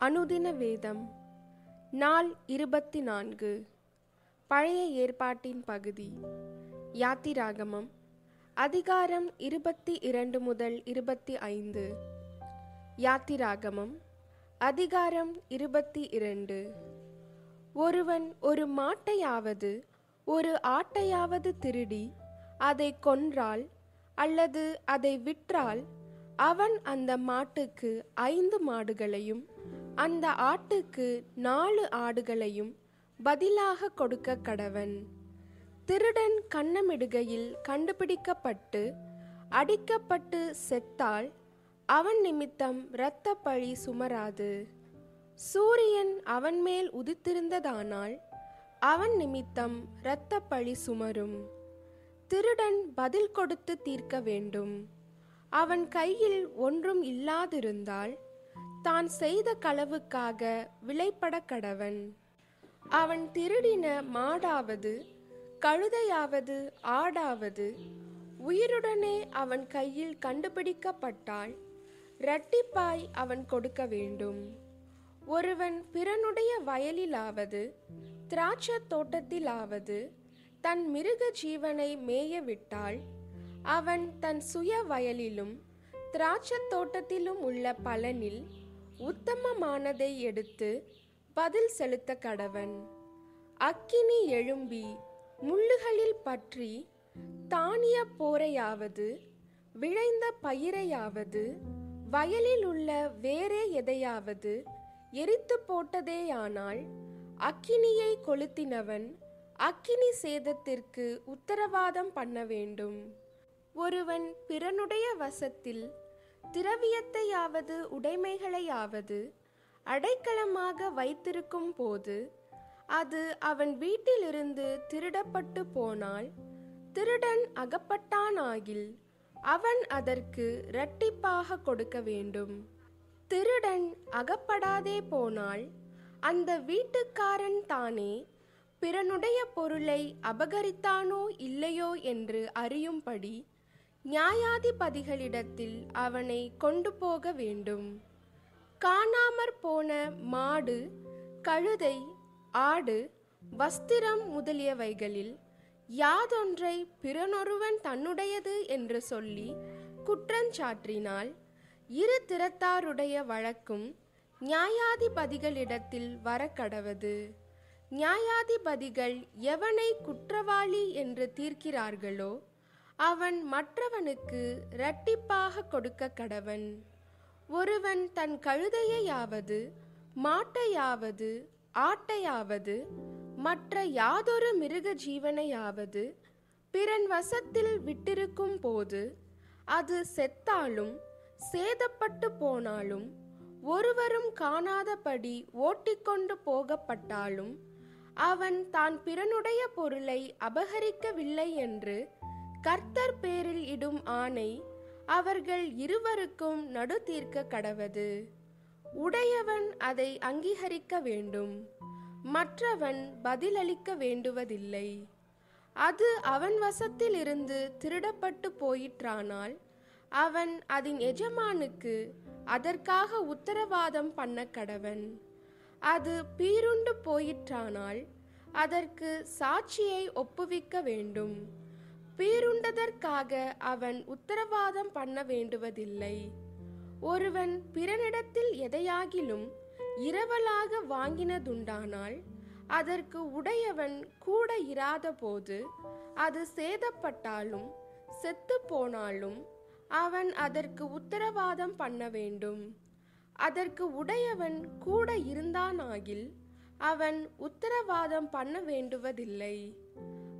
அனுதின வேதம் நாள் இருபத்தி நான்கு பழைய ஏற்பாட்டின் பகுதி. யாத்திராகமம் அதிகாரம் இருபத்தி இரண்டு முதல் இருபத்தி ஐந்து யாத்திராகமம் அதிகாரம் இருபத்தி இரண்டு ஒருவன் ஒரு மாட்டையாவது ஒரு ஆட்டையாவது திருடி அதை கொன்றால் அல்லது அதை விற்றால் அவன் அந்த மாட்டுக்கு ஐந்து மாடுகளையும் அந்த ஆட்டுக்கு நாலு ஆடுகளையும் பதிலாக கொடுக்க கடவன். திருடன் கண்ணமிடுகையில் கண்டுபிடிக்கப்பட்டு அடிக்கப்பட்டு செத்தால் அவன் நிமித்தம் இரத்த பழி சுமராது. சூரியன் அவன் மேல் உதித்திருந்ததானால் அவன் நிமித்தம் இரத்த பழி சுமரும். திருடன் பதில் கொடுத்து தீர்க்க வேண்டும். அவன் கையில் ஒன்றும் இல்லாதிருந்தால் தான் செய்த களவுக்காக விலைப்பட கடவன். அவன் திருடின மாடாவது கழுதையாவது ஆடாவது உயிருடனே அவன் கையில் கண்டுபிடிக்கப்பட்டால் இரட்டிப்பாய் அவன் கொடுக்க வேண்டும். ஒருவன் பிறனுடைய வயலிலாவது திராட்சத் தோட்டத்திலாவது தன் மிருக ஜீவனை மேய விட்டால் அவன் தன் சுய வயலிலும் திராட்சத் தோட்டத்திலும் உள்ள பலனில் உத்தமமானதை எடுத்து பதில் செலுத்த கடவன். அக்கினி எழும்பி முள்ளுகளில் பற்றி தானிய போரையாவது விளைந்த பயிரையாவது வயலில் உள்ள வேறே எதையாவது எரித்து போட்டதேயானால் அக்கினியை கொளுத்தினவன் அக்கினி சேதத்திற்கு உத்தரவாதம் பண்ண வேண்டும். ஒருவன் பிறனுடைய வசத்தில் திரவியத்தையாவது உடைமைகளையாவது அடைக்கலமாக வைத்திருக்கும் போது அது அவன் வீட்டிலிருந்து திருடப்பட்டு போனால் திருடன் அகப்பட்டானாகில் அவன் அதற்கு இரட்டிப்பாக கொடுக்க வேண்டும். திருடன் அகப்படாதே போனால் அந்த வீட்டுக்காரன் தானே பிறனுடைய பொருளை அபகரித்தானோ இல்லையோ என்று அறியும்படி நியாயாதிபதிகளிடத்தில் அவனை கொண்டு போக வேண்டும். காணாமற் போன மாடு கழுதை ஆடு வஸ்திரம் முதலியவைகளில் யாதொன்றை பிறனொருவன் தன்னுடையது என்று சொல்லி குற்றஞ்சாற்றினால் இரு திறத்தாருடைய வழக்கும் நியாயாதிபதிகளிடத்தில் வரக்கடவது. நியாயாதிபதிகள் எவனை குற்றவாளி என்று தீர்க்கிறார்களோ அவன் மற்றவனுக்கு இரட்டிப்பாக கொடுக்க கடவன். ஒருவன் தன் கழுதையையாவது மாட்டையாவது ஆட்டையாவது மற்ற யாதொரு மிருக ஜீவனையாவது பிறன் வசத்தில் விட்டிருக்கும் போது அது செத்தாலும் சேதப்பட்டு போனாலும் ஒருவரும் காணாதபடி ஓட்டிக்கொண்டு போகப்பட்டாலும் அவன் தான் பிறனுடைய பொருளை அபகரிக்கவில்லை என்று கர்த்தர் பேரில் இடும் ஆணை அவர்கள் இருவருக்கும் நடு தீர்க்க கடவது. உடையவன் அதை அங்கீகரிக்க வேண்டும் மற்றவன் பதிலளிக்க வேண்டுவதில்லை. அது அவன் வசத்திலிருந்து திருடப்பட்டு போயிற்றானால் அவன் அதன் எஜமானுக்கு அதற்காக உத்தரவாதம் பண்ண கடவன். அது பீருண்டு போயிற்றானால் அதற்கு சாட்சியை ஒப்புவிக்க வேண்டும். பேருண்டதற்காக அவன் உத்தரவாதம் பண்ண வேண்டுவதில்லை. ஒருவன் பிறனிடத்தில் எதையாகிலும் இரவலாக வாங்கினதுண்டானால் அதற்கு உடையவன் கூட இராதபோது அது சேதப்பட்டாலும் செத்து போனாலும் அவன் அதற்கு உத்தரவாதம் பண்ண வேண்டும். அதற்கு உடையவன் கூட இருந்தானாகில் அவன் உத்தரவாதம் பண்ண வேண்டுவதில்லை.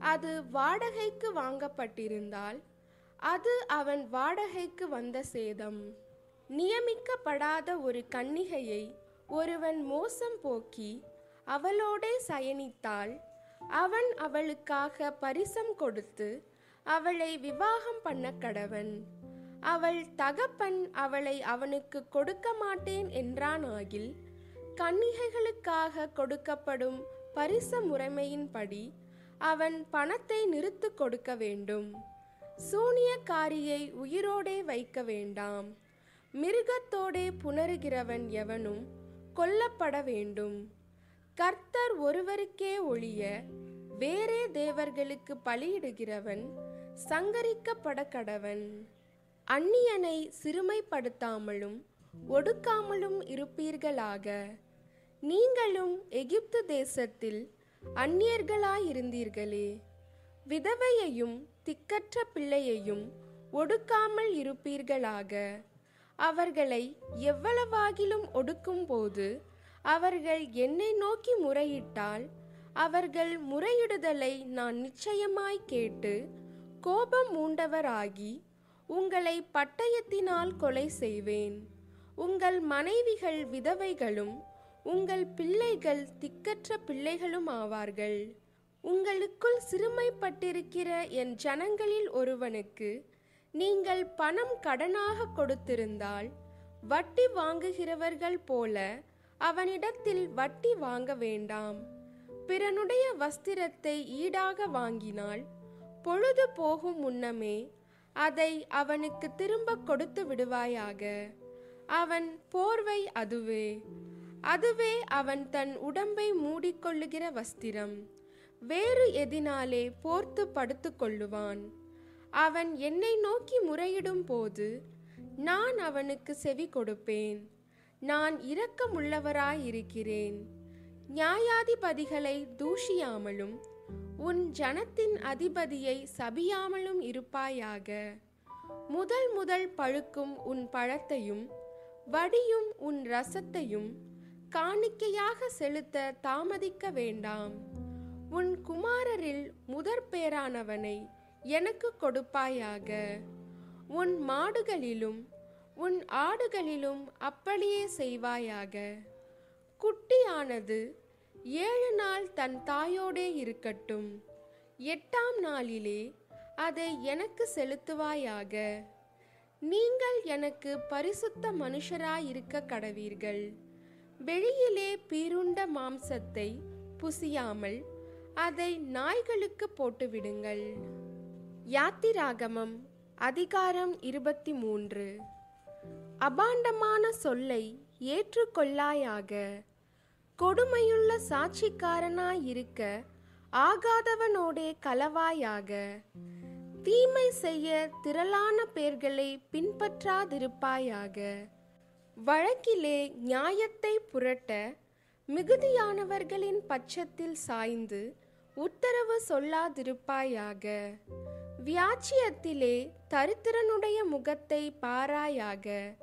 அது வாடகைக்கு வாங்கப்பட்டிருந்தால் அது அவன் வாடகைக்கு வந்த சேதம். நியமிக்கப்படாத ஒரு கன்னிகையை ஒருவன் மோசம் போக்கி அவளோடே சயனித்தால் அவன் அவளுக்காக பரிசம் கொடுத்து அவளை விவாகம் பண்ண கடவன். அவள் தகப்பன் அவளை அவனுக்கு கொடுக்க மாட்டேன் என்றானாகில் கன்னிகைகளுக்காக கொடுக்கப்படும் பரிச முறைமையின்படி அவன் பணத்தை நிறுத்து கொடுக்க வேண்டும். சூனியக்காரியை உயிரோடே வைக்க வேண்டாம். மிருகத்தோடே புணருகிறவன் எவனும் கொல்லப்பட வேண்டும். கர்த்தர் ஒருவருக்கே ஒழிய வேறே தேவர்களுக்கு பலியிடுகிறவன் சங்கரிக்கப்பட கடவன் அந்நியனை சிறுமைப்படுத்தாமலும் ஒடுக்காமலும் இருப்பீர்களாக. நீங்களும் எகிப்து தேசத்தில் அந்நியர்களாயிருந்தீர்களே. விதவையையும் திக்கற்ற பிள்ளையையும் ஒடுக்காமல் இருப்பீர்களாக. அவர்களை எவ்வளவாகிலும் ஒடுக்கும்போது அவர்கள் என்னை நோக்கி முறையிட்டால் அவர்கள் முறையிடுதலை நான் நிச்சயமாய் கேட்டு கோபம் மூண்டவராகி உங்களை பட்டயத்தினால் கொலை செய்வேன். உங்கள் மனைவிகள் விதவைகளும் உங்கள் பிள்ளைகள் திக்கற்ற பிள்ளைகளும் ஆவார்கள். உங்களுக்குள் சிறுமைப்பட்டிருக்கிற என் ஜனங்களில் ஒருவனுக்கு நீங்கள் பணம் கடனாக கொடுத்திருந்தால் வட்டி வாங்குகிறவர்கள் போல அவனிடத்தில் வட்டி வாங்க வேண்டாம். பிறனுடைய வஸ்திரத்தை ஈடாக வாங்கினால் பொழுது போகும் முன்னமே அதை அவனுக்கு திரும்ப கொடுத்து விடுவாயாக. அவன் போர்வை அதுவே. அதுவே அவன் தன் உடம்பை மூடிக்கொள்ளுகிற வஸ்திரம். வேறு எதினாலே போர்த்து படுத்து கொள்ளுவான் அவன் என்னை நோக்கி முறையிடும் போது நான் அவனுக்கு செவி கொடுப்பேன். நான் இரக்கமுள்ளவராயிருக்கிறேன். நியாயாதிபதிகளை தூஷியாமலும் உன் ஜனத்தின் அதிபதியை சபியாமலும் இருப்பாயாக. முதல் முதல் பழுக்கும் உன் பழத்தையும் வடியும் உன் ரசத்தையும் காணிக்கையாக செலுத்த தாமதிக்க வேண்டாம். உன் குமாரரில் முதற் பேரானவனை எனக்கு கொடுப்பாயாக. உன் மாடுகளிலும் உன் ஆடுகளிலும் அப்படியே செய்வாயாக. குட்டியானது ஏழு நாள் தன் தாயோடே இருக்கட்டும். எட்டாம் நாளிலே அதை எனக்கு செலுத்துவாயாக. நீங்கள் எனக்கு பரிசுத்த மனுஷராயிருக்க கடவீர்கள். வெளியிலே பீருண்ட மாம்சத்தை புசியாமல் அதை நாய்களுக்கு போட்டுவிடுங்கள். யாத்திராகமம் அதிகாரம் இருபத்தி மூன்று அபாண்டமான சொல்லை ஏற்றுக்கொள்ளாயாக கொடுமையுள்ள சாட்சிக்காரனாயிருக்க ஆகாதவனோடே கலவாயாக தீமை செய்ய திரளான பேர்களை பின்பற்றாதிருப்பாயாக. வழக்கிலே நியாயத்தை புரட்ட மிகுதியானவர்களின் பட்சத்தில் சாய்ந்து உத்தரவு சொல்லாதிருப்பாயாக. வியாச்சியத்திலே தரித்திரனுடைய முகத்தை பாராயாக.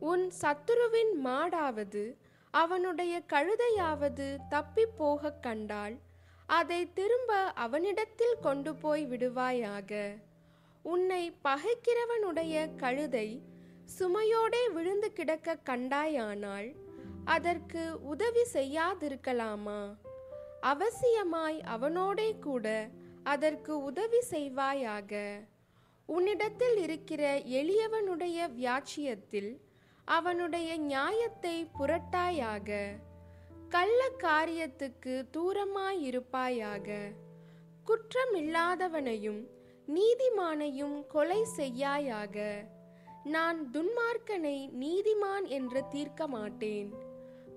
உன் சத்துருவின் மாடாவது அவனுடைய கழுதையாவது தப்பி போகக் கண்டால் அதை திரும்ப அவனிடத்தில் கொண்டு போய் விடுவாயாக. உன்னை பகைக்கிறவனுடைய கழுதை சுமையோடே விழுந்து கிடக்க கண்டாயானால் அதற்கு உதவி செய்யாதிருக்கலாமா? அவசியமாய் அவனோடே கூட அதற்கு உதவி செய்வாயாக? உன்னிடத்தில் இருக்கிற எளியவனுடைய வியாச்சியத்தில் அவனுடைய நியாயத்தை புரட்டாயாக? கள்ள காரியத்துக்கு தூரமாயிருப்பாயாக? குற்றமில்லாதவனையும் நீதிமானையும் கொலை செய்யாயாக? நான் துன்மார்க்கனை நீதிமான் என்று தீர்க்க மாட்டேன்.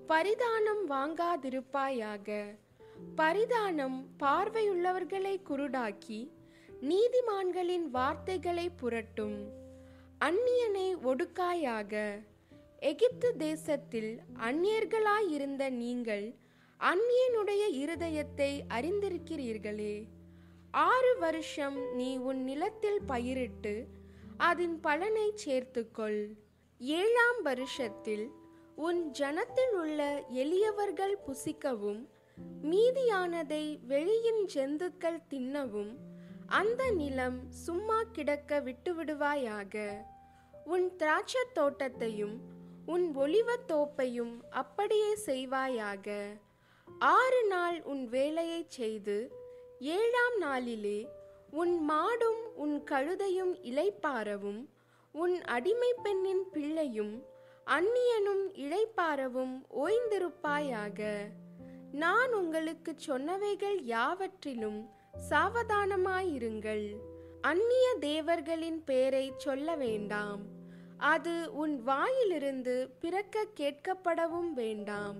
பரிதானம் வாங்காதிருப்பாயாக. பரிதானம் பார்வையுள்ளவர்களை குருடாக்கி நீதிமான்களின் வார்த்தைகளை புரட்டும். அந்நியனை ஒடுக்காயாக. எகிப்து தேசத்தில் அந்நியர்களாயிருந்த நீங்கள் அந்நியனுடைய இருதயத்தை அறிந்திருக்கிறீர்களே. ஆறு வருஷம் நீ உன் நிலத்தில் பயிரிட்டு அதன் பலனை சேர்த்துக்கொள். ஏழாம் வருஷத்தில் உன் ஜனத்தில் உள்ள எளியவர்கள் புசிக்கவும் மீதியானதை வெளியின் ஜந்துக்கள் தின்னவும் அந்த நிலம் சும்மா கிடக்க விட்டுவிடுவாயாக. உன் திராட்சத் தோட்டத்தையும் உன் ஒளிவத் தோப்பையும் அப்படியே செய்வாயாக. ஆறு நாள் உன் வேலையைச் செய்து ஏழாம் நாளிலே உன் மாடும் உன் கழுதையும் இளைப்பாறவும் உன் அடிமை பெண்ணின் பிள்ளையும் அந்நியனும் இழைப்பாரவும் ஓய்ந்திருப்பாயாக. நான் உங்களுக்கு சொன்னவைகள் யாவற்றிலும் சாவதானமாயிருங்கள். அந்நிய தேவர்களின் பெயரை சொல்ல வேண்டாம். அது உன் வாயிலிருந்து பிறக்க கேட்கப்படவும் வேண்டாம்.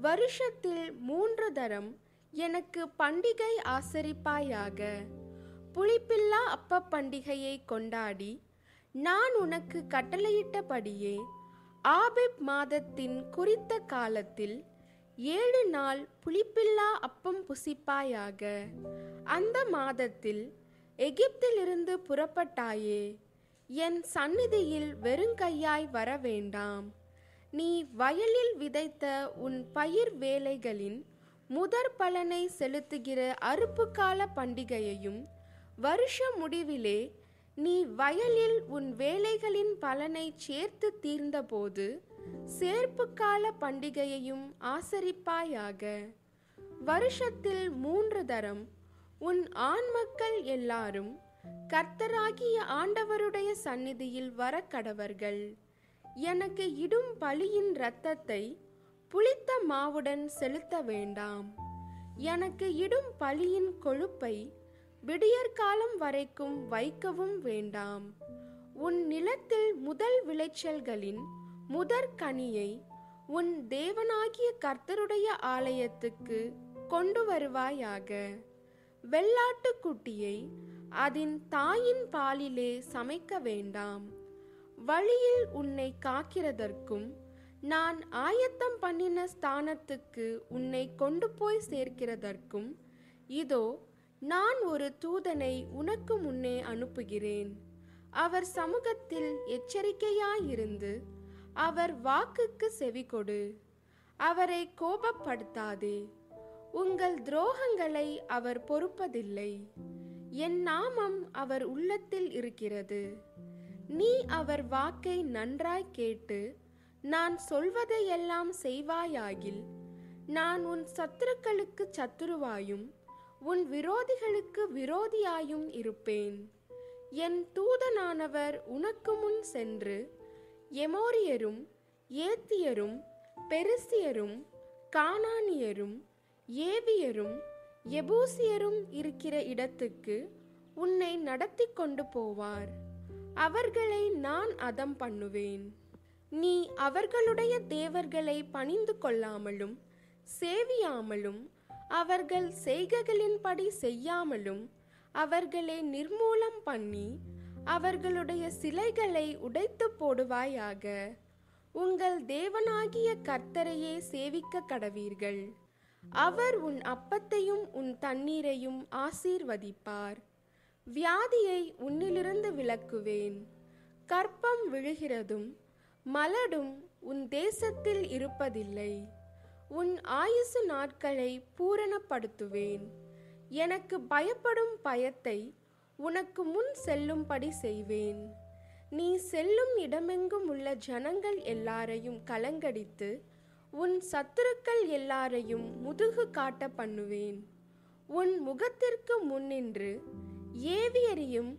வருஷத்தில் மூன்று தரம் எனக்கு பண்டிகை ஆசரிப்பாயாக. புளிப்பில்லா அப்ப பண்டிகையை கொண்டாடி நான் உனக்கு கட்டளையிட்டபடியே ஆபிப் மாதத்தின் குறித்த காலத்தில் ஏழு நாள் புளிப்பில்லா அப்பம் புசிப்பாயாக. அந்த மாதத்தில் எகிப்திலிருந்து புறப்பட்டாயே என் சந்நிதியில் வெறுங்கையாய் வர வேண்டாம். நீ வயலில் விதைத்த உன் பயிர் வேலைகளின் முதற் பலனை செலுத்துகிற அறுப்பு கால பண்டிகையையும் வருஷ முடிவிலே நீ வயலில் உன் வேலைகளின் பலனை சேர்த்து தீர்ந்தபோது சேர்ப்புக்கால பண்டிகையையும் ஆசரிப்பாயாக. வருஷத்தில் மூன்று தரம் உன் ஆண் மக்கள் எல்லாரும் கர்த்தராகிய ஆண்டவருடைய சந்நிதியில் வர கடவர்கள் எனக்கு இடும் பலியின் இரத்தத்தை புளித்த மாவுடன் செலுத்த வேண்டாம். எனக்கு இடும் பலியின் கொழுப்பை விடியற்காலம் வரைக்கும் வைக்கவும் வேண்டாம். உன் நிலத்தில் முதல் விளைச்சல்களின் முதற் கனியை உன் தேவனாகிய கர்த்தருடைய ஆலயத்துக்கு கொண்டு வருவாயாக. வெள்ளாட்டு குட்டியை அதன் தாயின் பாலிலே சமைக்க வேண்டாம். வழியில் உன்னை காக்கிறதற்கும் நான் ஆயத்தம் பண்ணின ஸ்தானத்துக்கு உன்னை கொண்டு போய் சேர்க்கிறதற்கும் இதோ நான் ஒரு தூதனை உனக்கு முன்னே அனுப்புகிறேன். அவர் சமூகத்தில் எச்சரிக்கையாயிருந்து அவர் வாக்குக்கு செவிகொடு. அவரை கோபப்படுத்தாதே. உங்கள் துரோகங்களை அவர் பொறுப்பதில்லை. என் நாமம் அவர் உள்ளத்தில் இருக்கிறது. நீ அவர் வாக்கை நன்றாய் கேட்டு நான் சொல்வதையெல்லாம் செய்வாயாகில் நான் உன் சத்துருக்களுக்கு சத்துருவாயும் உன் விரோதிகளுக்கு விரோதியாயும் இருப்பேன். என் தூதனானவர் உனக்கு முன் சென்று எமோரியரும் ஏத்தியரும் பெருசியரும் கானானியரும் ஏவியரும் எபூசியரும் இருக்கிற இடத்துக்கு உன்னை நடத்தி கொண்டு போவார். அவர்களை நான் அதம் பண்ணுவேன். நீ அவர்களுடைய தேவர்களை பணிந்து கொள்ளாமலும் சேவியாமலும் அவர்கள் செய்கைகளின்படி செய்யாமலும் அவர்களை நிர்மூலம் பண்ணி அவர்களுடைய சிலைகளை உடைத்து போடுவாயாக. உங்கள் தேவனாகிய கர்த்தரையே சேவிக்க கடவீர்கள். அவர் உன் அப்பத்தையும் உன் தண்ணீரையும் ஆசீர்வதிப்பார். வியாதியை உன்னிலிருந்து விலக்குவேன். கற்பம் விழுகிறதும் மலடும் உன் தேசத்தில் இருப்பதில்லை. உன் ஆயுசு நாட்களை பூரணப்படுத்துவேன். எனக்கு பயப்படும் பயத்தை உனக்கு முன் செல்லும்படி செய்வேன். நீ செல்லும் இடமெங்கும் உள்ள ஜனங்கள் எல்லாரையும் கலங்கடித்து உன் சத்துருக்கள் எல்லாரையும் முதுகு காட்ட பண்ணுவேன். உன் முகத்திற்கு முன்னின்று ஏவியரையும்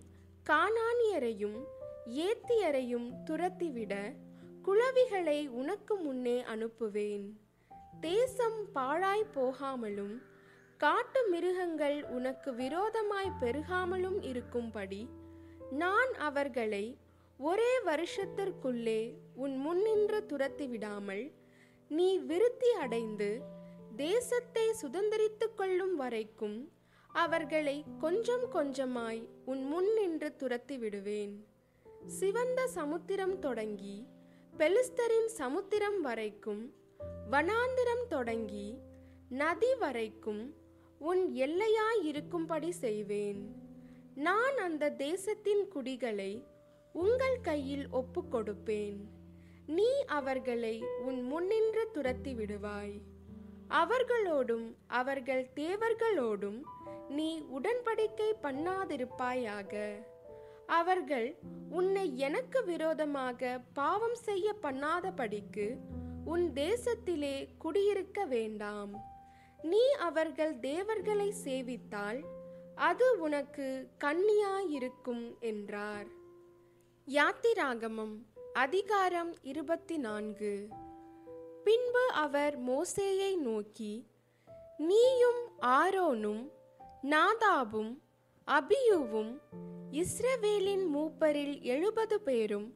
காணானியரையும் ஏத்தியரையும் துரத்திவிட குளவிகளை உனக்கு முன்னே அனுப்புவேன். தேசம் பாழாய் போகாமலும் காட்டு மிருகங்கள் உனக்கு விரோதமாய் பெருகாமலும் இருக்கும்படி நான் அவர்களை ஒரே வருஷத்திற்குள்ளே உன் முன்னின்று துரத்தி விடாமல் நீ விருத்தி அடைந்து தேசத்தை சுதந்திரித்துக் கொள்ளும் வரைக்கும் அவர்களை கொஞ்சம் கொஞ்சமாய் உன் முன்னின்று துரத்தி விடுவேன் சிவந்த சமுத்திரம் தொடங்கி பெலிஸ்தரின் சமுத்திரம் வரைக்கும் வனாந்திரம் தொடங்கி நதி வரைக்கும் உன் எல்லையாயிருக்கும்படி செய்வேன். நான் அந்த தேசத்தின் குடிகளை உங்கள் கையில் ஒப்புக் கொடுப்பேன் நீ அவர்களை உன் முன்னின்று துரத்தி விடுவாய். அவர்களோடும் அவர்கள் தேவர்களோடும் நீ உடன்படிக்கை பண்ணாதிருப்பாயாக. அவர்கள் உன்னை எனக்கு விரோதமாக பாவம் செய்ய பண்ணாதபடிக்கு உன் தேசத்திலே குடியிருக்க வேண்டாம். நீ அவர்கள் தேவர்களை சேவித்தால் அது உனக்கு கண்ணியாயிருக்கும் என்றார். யாத்திராகமம் அதிகாரம் இருபத்தி நான்கு பின்பு அவர் மோசேயை நோக்கி நீயும் ஆரோனும் நாதாபும் அபியூவும் இஸ்ரவேலின் மூப்பரில் எழுபது பேரும்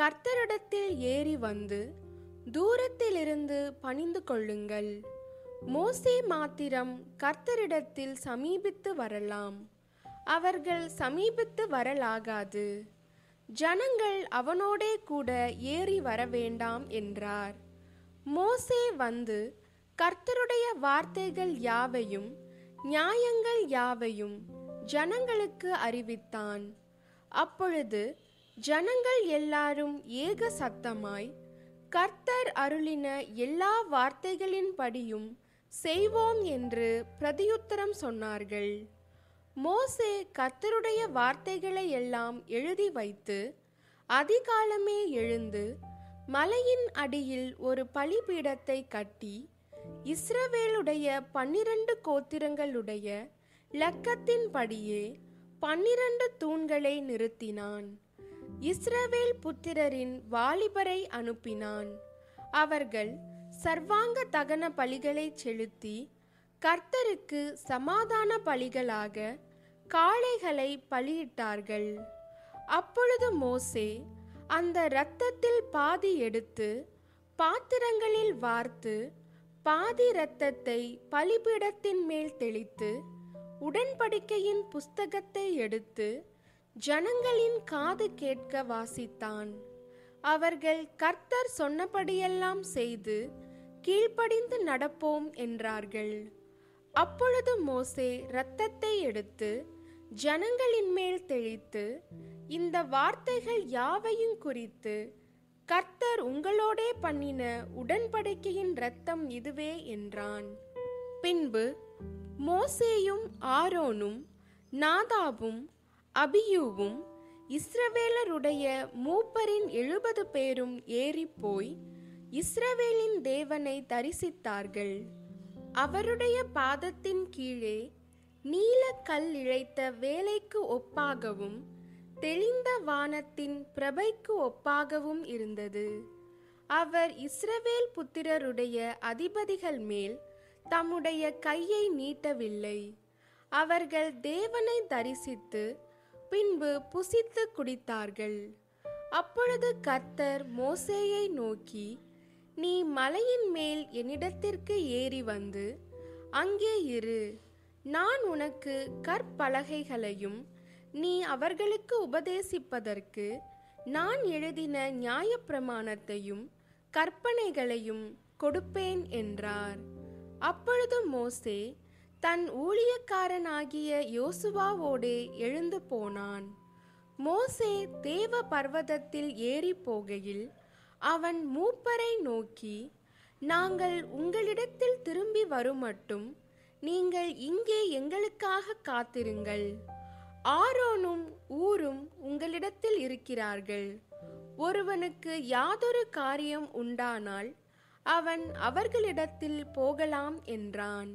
கர்த்தரிடத்தில் ஏறி வந்து தூரத்திலிருந்து பணிந்து கொள்ளுங்கள். மோசே மாத்திரம் கர்த்தரிடத்தில் சமீபித்து வரலாம். அவர்கள் சமீபித்து வரலாகாது. ஜனங்கள் அவனோடே கூட ஏறி வர வேண்டாம் என்றார். மோசே வந்து கர்த்தருடைய வார்த்தைகள் யாவையும் நியாயங்கள் யாவையும் ஜனங்களுக்கு அறிவித்தான். அப்பொழுது ஜனங்கள் எல்லாரும் ஏக சத்தமாய் கர்த்தர் அருளின எல்லா வார்த்தைகளின்படியும் செய்வோம் என்று பிரதியுத்தரம் சொன்னார்கள். மோசே கர்த்தருடைய வார்த்தைகளை எல்லாம் எழுதி வைத்து அதிகாலமே எழுந்து மலையின் அடியில் ஒரு பலிபீடத்தை கட்டி இஸ்ரவேலுடைய பன்னிரண்டு கோத்திரங்களுடைய லக்கத்தின்படியே பன்னிரண்டு தூண்களை நிறுத்தினான். இஸ்ரவேல் புத்திரரின் வாலிபரை அனுப்பினான். அவர்கள் சர்வாங்க தகன பலிகளை செலுத்தி கர்த்தருக்கு சமாதான பலிகளாக காளைகளை பலியிட்டார்கள். அப்பொழுது மோசே அந்த இரத்தத்தில் பாதி எடுத்து பாத்திரங்களில் வார்த்து பாதி இரத்தத்தை பலிபீடத்தின் மேல் தெளித்து உடன்படிக்கையின் புஸ்தகத்தை எடுத்து ஜனங்களின் காது கேட்க வாசித்தான். அவர்கள் கர்த்தர் சொன்னபடியெல்லாம் செய்து கீழ்ப்படிந்து நடப்போம் என்றார்கள். அப்பொழுது மோசே இரத்தத்தை எடுத்து ஜனங்களின் மேல் தெளித்து இந்த வார்த்தைகள் யாவையும் குறித்து கர்த்தர் உங்களோடே பண்ணின உடன்படிக்கையின் இரத்தம் இதுவே என்றான். பின்பு மோசேயும் ஆரோனும் நாதாபும் அபியூவும் இஸ்ரவேலருடைய மூப்பரின் எழுபது பேரும் ஏறிப்போய் இஸ்ரவேலின் தேவனை தரிசித்தார்கள். அவருடைய பாதத்தின் கீழே நீல கல் இழைத்த வேலைக்கு ஒப்பாகவும் தெளிந்த வானத்தின் பிரபைக்கு ஒப்பாகவும் இருந்தது. அவர் இஸ்ரவேல் புத்திரருடைய அதிபதிகள் மேல் தம்முடைய கையை நீட்டவில்லை. அவர்கள் தேவனை தரிசித்து பின்பு புசித்து குடித்தார்கள். அப்பொழுது கர்த்தர் மோசேயை நோக்கி நீ மலையின் மேல் என்னிடத்திற்கு ஏறி வந்து அங்கே இரு. நான் உனக்கு கற்பலகைகளையும் நீ அவர்களுக்கு உபதேசிப்பதற்கு நான் எழுதின நியாயப்பிரமாணத்தையும் கற்பனைகளையும் கொடுப்பேன் என்றார். அப்பொழுது மோசே தன் ஊழியக்காரனாகிய யோசுவாவோடு எழுந்து போனான். மோசே தேவ பர்வதத்தில் ஏறி போகையில் அவன் மூப்பரை நோக்கி நாங்கள் உங்களிடத்தில் திரும்பி வருமட்டும். நீங்கள் இங்கே எங்களுக்காக காத்திருங்கள். ஆரோனும் ஊரும் உங்களிடத்தில் இருக்கிறார்கள். ஒருவனுக்கு யாதொரு காரியம் உண்டானால் அவன் அவர்களிடத்தில் போகலாம் என்றான்.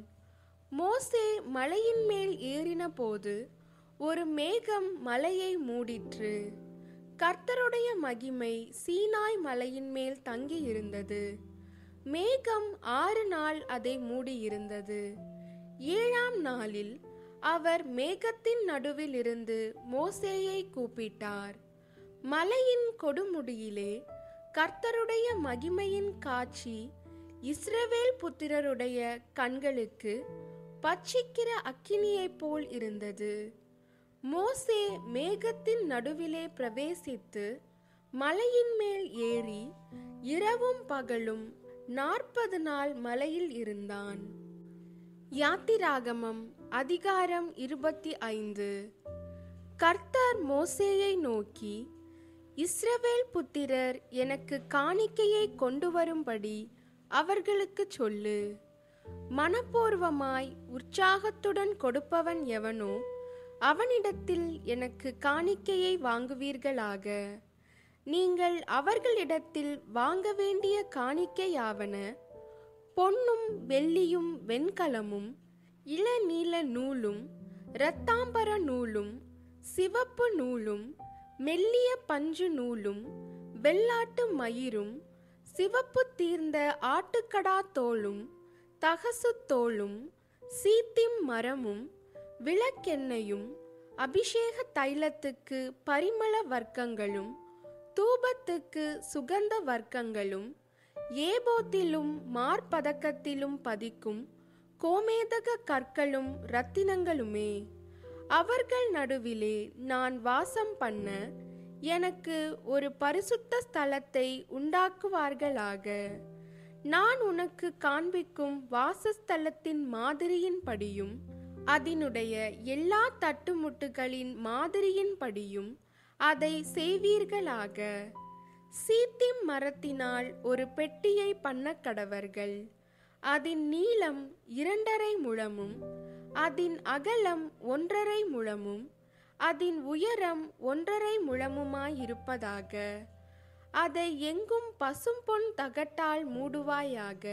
மோசே மலையின் மேல் ஏறின போது ஒரு மேகம் மலையை மூடிற்று. கர்த்தருடைய மகிமை சீனாய் மலையின் மேல் தங்கி இருந்தது மேகம் ஆறு நாள் அதை மூடியிருந்தது. ஏழாம் நாளில் அவர் மேகத்தின் நடுவில் இருந்து மோசேயை கூப்பிட்டார். மலையின் கொடுமுடியிலே கர்த்தருடைய மகிமையின் காட்சி இஸ்ரவேல் புத்திரருடைய கண்களுக்கு பட்சிக்கிற அக்கினியைப் போல் இருந்தது. மோசே மேகத்தின் நடுவிலே பிரவேசித்து மலையின் மேல் ஏறி இரவும் பகலும் நாற்பது நாள் மலையில் இருந்தான். யாத்திராகமம் அதிகாரம் இருபத்தி ஐந்து. கர்த்தர் மோசேயை நோக்கி இஸ்ரவேல் புத்திரர் எனக்கு காணிக்கையை கொண்டு வரும்படி அவர்களுக்கு சொல்லு. மனப்பூர்வமாய் உற்சாகத்துடன் கொடுப்பவன் எவனோ அவனிடத்தில் எனக்கு காணிக்கையை வாங்குவீர்களாக. நீங்கள் அவர்களிடத்தில் வாங்க வேண்டிய காணிக்கையாவன பொன்னும் வெள்ளியும் வெண்கலமும் இளநீல நூலும் இரத்தாம்பர நூலும் சிவப்பு நூலும் மெல்லிய பஞ்சு நூலும் வெள்ளாட்டு மயிரும் சிவப்பு தீர்ந்த ஆட்டுக்கடா தோலும் தகசுத்தோளும் சீத்திம் மரமும் விளக்கெண்ணையும் அபிஷேக தைலத்துக்கு பரிமள வர்க்கங்களும் தூபத்துக்கு சுகந்த வர்க்கங்களும் ஏபோத்திலும் மார்பதக்கத்திலும் பதிக்கும் கோமேதக கற்களும் இரத்தினங்களுமே. அவர்கள் நடுவிலே நான் வாசம் பண்ண எனக்கு ஒரு பரிசுத்த ஸ்தலத்தை உண்டாக்குவார்களாக. நான் உனக்கு காண்பிக்கும் வாசஸ்தலத்தின் மாதிரியின்படியும் அதனுடைய எல்லா தட்டுமுட்டுகளின் மாதிரியின்படியும் அதை செய்வீர்களாக. சீத்திம் மரத்தினால் ஒரு பெட்டியை பண்ண கடவர்கள். அதன் நீளம் இரண்டரை முழமும் அதன் அகலம் ஒன்றரை முழமும் அதன் உயரம் ஒன்றரை முழமுமாயிருப்பதாக. அதை எங்கும் பசும் பொன் தகட்டால் மூடுவாயாக.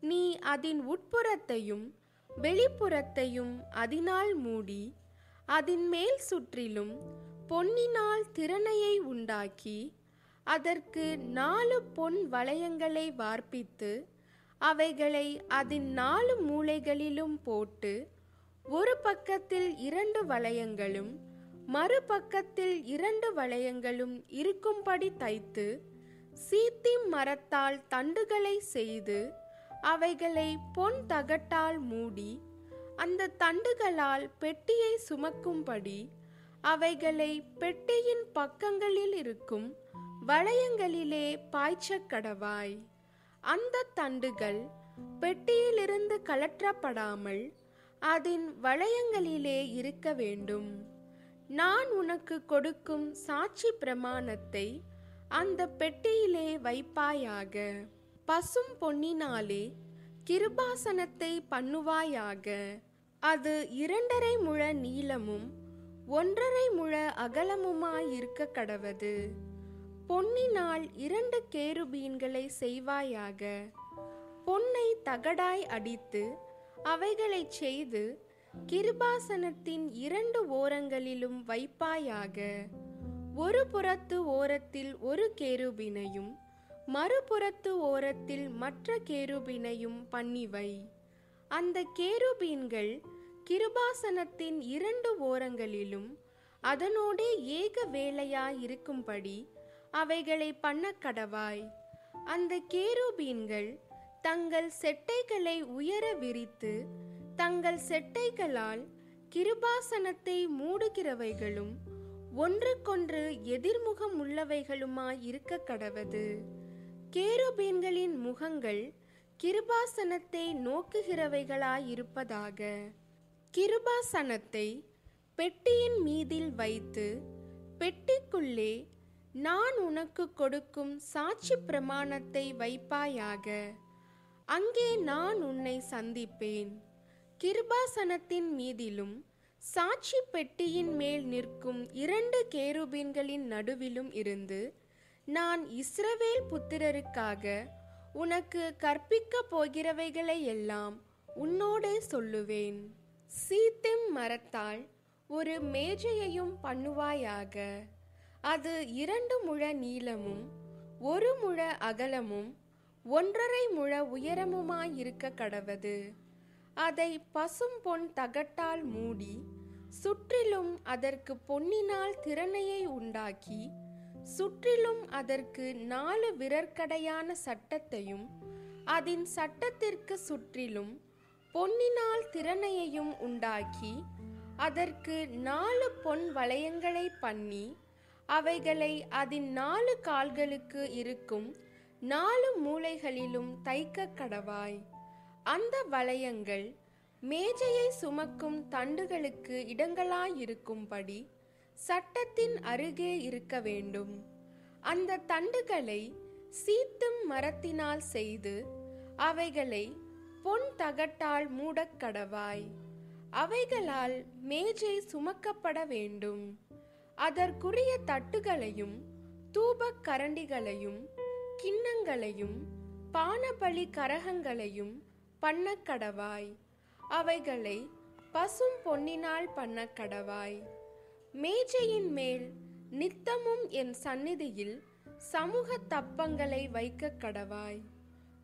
நீ அதன் உட்புறத்தையும் வெளிப்புறத்தையும் அதனால் மூடி அதன் மேல் சுற்றிலும் பொன்னினால் திறனையை உண்டாக்கி அதற்கு நாலு பொன் வளையங்களை வார்ப்பித்து அவைகளை அதன் நாலு மூலைகளிலும் போட்டு ஒரு பக்கத்தில் இரண்டு வளையங்களும் மறுபக்கத்தில் இரண்டு வளையங்களும் இருக்கும்படி தைத்து சீத்திம் மரத்தால் தண்டுகளை செய்து அவைகளை பொன் தகட்டால் மூடி அந்த தண்டுகளால் பெட்டியை சுமக்கும்படி அவைகளை பெட்டியின் பக்கங்களில் இருக்கும் வளையங்களிலே பாய்ச்சக் கடவாய். அந்த தண்டுகள் பெட்டியிலிருந்து கலற்றப்படாமல் அதன் வளையங்களிலே இருக்க வேண்டும். நான் உனக்கு கொடுக்கும் சாட்சி பிரமாணத்தை அந்த பெட்டியிலே வைப்பாயாக. பசும் பொன்னினாலே கிருபாசனத்தை பண்ணுவாயாக. அது இரண்டரை முழ நீளமும் ஒன்றரை முழ அகலமுமாயிருக்க கடவது. பொன்னினால் இரண்டு கேருபீன்களை செய்வாயாக. பொன்னை தகடாய் அடித்து அவைகளைச் செய்து கிருபாசனத்தின் இரண்டு ஓரங்களிலும் வைப்பாயாக. ஒரு புறத்து ஓரத்தில் ஒரு கேருபினையும் மறுபுறத்து ஓரத்தில் மற்ற கேருபினையும் பண்ணிவை. அந்த கேருபீன்கள் கிருபாசனத்தின் இரண்டு ஓரங்களிலும் அதனோடே ஏக வேலையாயிருக்கும்படி அவைகளை பண்ண கடவாய். அந்த கேருபீன்கள் தங்கள் செட்டைகளை உயர விரித்து தங்கள் செட்டைகளால் கிருபாசனத்தை மூடுகிறவைகளும் ஒன்றுக்கொன்று எதிர்முகம் உள்ளவைகளுமாய் இருக்க கடவது. கேருபீன்களின் முகங்கள் கிருபாசனத்தை நோக்குகிறவைகளாயிருப்பதாக. கிருபாசனத்தை பெட்டியின் மீதில் வைத்து பெட்டிக்குள்ளே நான் உனக்கு கொடுக்கும் சாட்சி பிரமாணத்தை வைப்பாயாக. அங்கே நான் உன்னை சந்திப்பேன். கிருபாசனத்தின் மீதிலும் சாட்சி பெட்டியின் மேல் நிற்கும் இரண்டு கேருபீன்களின் நடுவிலும் இருந்து நான் இஸ்ரவேல் புத்திரருக்காக உனக்கு கற்பிக்கப் போகிறவைகளை எல்லாம் உன்னோடே சொல்லுவேன். சீத்திம் மரத்தால் ஒரு மேஜையையும் பண்ணுவாயாக. அது இரண்டு முழ நீளமும் ஒரு முழ அகலமும் ஒன்றரை முழ உயரமுமாயிருக்க கடவது. அதை பசும் பொன் தகட்டால் மூடி சுற்றிலும் அதற்கு பொன்னினால் திறனையை உண்டாக்கி சுற்றிலும் அதற்கு நாலு விரற்கடையான சட்டத்தையும் அதன் சட்டத்திற்கு சுற்றிலும் பொன்னினால் திறனையையும் உண்டாக்கி அதற்கு நாலு பொன் வளையங்களை பண்ணி அவைகளை அதன் நாலு கால்களுக்கு இருக்கும் நாலு மூலைகளிலும் தைக்க கடவாய். அந்த வளையங்கள் மேஜையை சுமக்கும் தண்டுகளுக்கு இடங்களாயிருக்கும்படி சட்டத்தின் அருகே இருக்க வேண்டும். அந்த தண்டுகளை சீத்தும் மரத்தினால் செய்து அவைகளை பொன் தகட்டால் மூடக் கடவாய். அவைகளால் மேஜை சுமக்கப்பட வேண்டும். அதற்குரிய தட்டுகளையும் தூபக் கரண்டிகளையும் கிண்ணங்களையும் பானபலி கரகங்களையும் பண்ணக்கடவாய் அவைகளை பசும் பொன்னினால் பண்ண கடவாய். மேஜையின் மேல் நித்தமும் என் சந்நிதியில் சமூக தப்பங்களை வைக்க கடவாய்.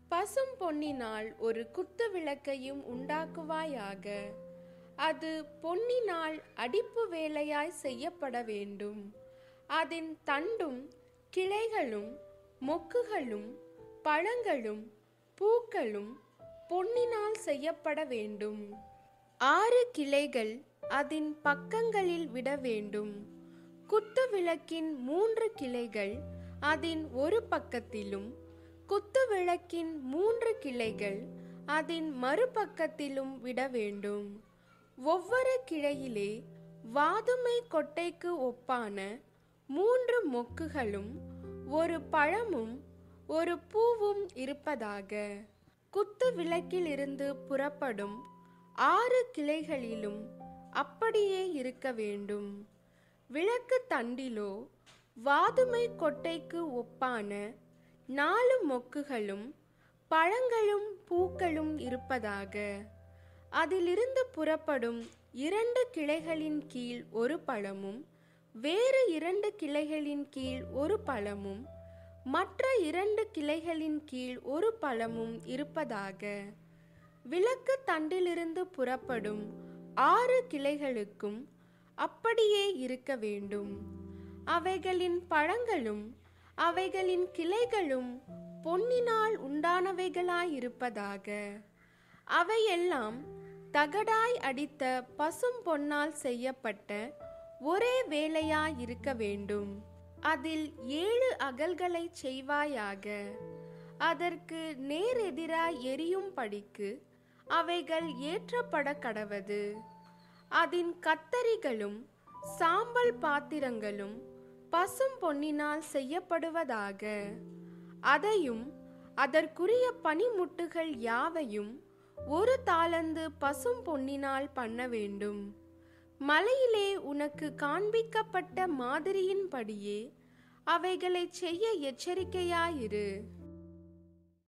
பசும் பொன்னினால் ஒரு குத்து விளக்கையும் உண்டாக்குவாயாக. அது பொன்னினால் அடிப்பு வேலையாய் செய்யப்பட வேண்டும். அதன் தண்டும் கிளைகளும் மொக்குகளும் பழங்களும் பூக்களும் பொன்னினால் செய்யப்பட வேண்டும். ஆறு கிளைகள் அதன் பக்கங்களில் விட வேண்டும். குத்து விளக்கின் மூன்று கிளைகள் அதன் ஒரு பக்கத்திலும் குத்து விளக்கின் மூன்று கிளைகள் அதன் மறுபக்கத்திலும் விட வேண்டும். ஒவ்வொரு கிளையிலே வாதுமை கொட்டைக்கு ஒப்பான மூன்று மொக்குகளும் ஒரு பழமும் ஒரு பூவும் இருப்பதாக. குத்து விளக்கிலிருந்து புறப்படும் ஆறு கிளைகளிலும் அப்படியே இருக்க வேண்டும். விளக்கு தண்டிலோ வாதுமை கொட்டைக்கு ஒப்பான நாலு மொக்குகளும் பழங்களும் பூக்களும் இருப்பதாக. அதிலிருந்து புறப்படும் இரண்டு கிளைகளின் கீழ் ஒரு பழமும் வேறு இரண்டு கிளைகளின் கீழ் ஒரு பழமும் மற்ற இரண்டு கிளைகளின் கீழ் ஒரு பழமும் இருப்பதாக. விளக்கு தண்டிலிருந்து புறப்படும் ஆறு கிளைகளுக்கும் அப்படியே இருக்க வேண்டும். அவைகளின் பழங்களும் அவைகளின் கிளைகளும் பொன்னினால் உண்டானவைகளாயிருப்பதாக. அவையெல்லாம் தகடாய் அடித்த பசும் பொன்னால் செய்யப்பட்ட ஒரே வேலையாயிருக்க வேண்டும். அதில் ஏழு அகல்களை செய்வாயாக. அதற்கு நேரெதிராய் எரியும் படிக்கு அவைகள் ஏற்றப்பட கடவது. அதன் கத்தரிகளும் சாம்பல் பாத்திரங்களும் பசும் பொன்னினால் செய்யப்படுவதாக. அதையும் அதற்குரிய பனிமுட்டுகள் யாவையும் ஒரு தாளந்து பசும் பொன்னினால் பண்ண வேண்டும். மலையிலே உனக்கு காண்பிக்கப்பட்ட மாதிரியின்படியே அவைகளைச் செய்ய எச்சரிக்கையாயிரு.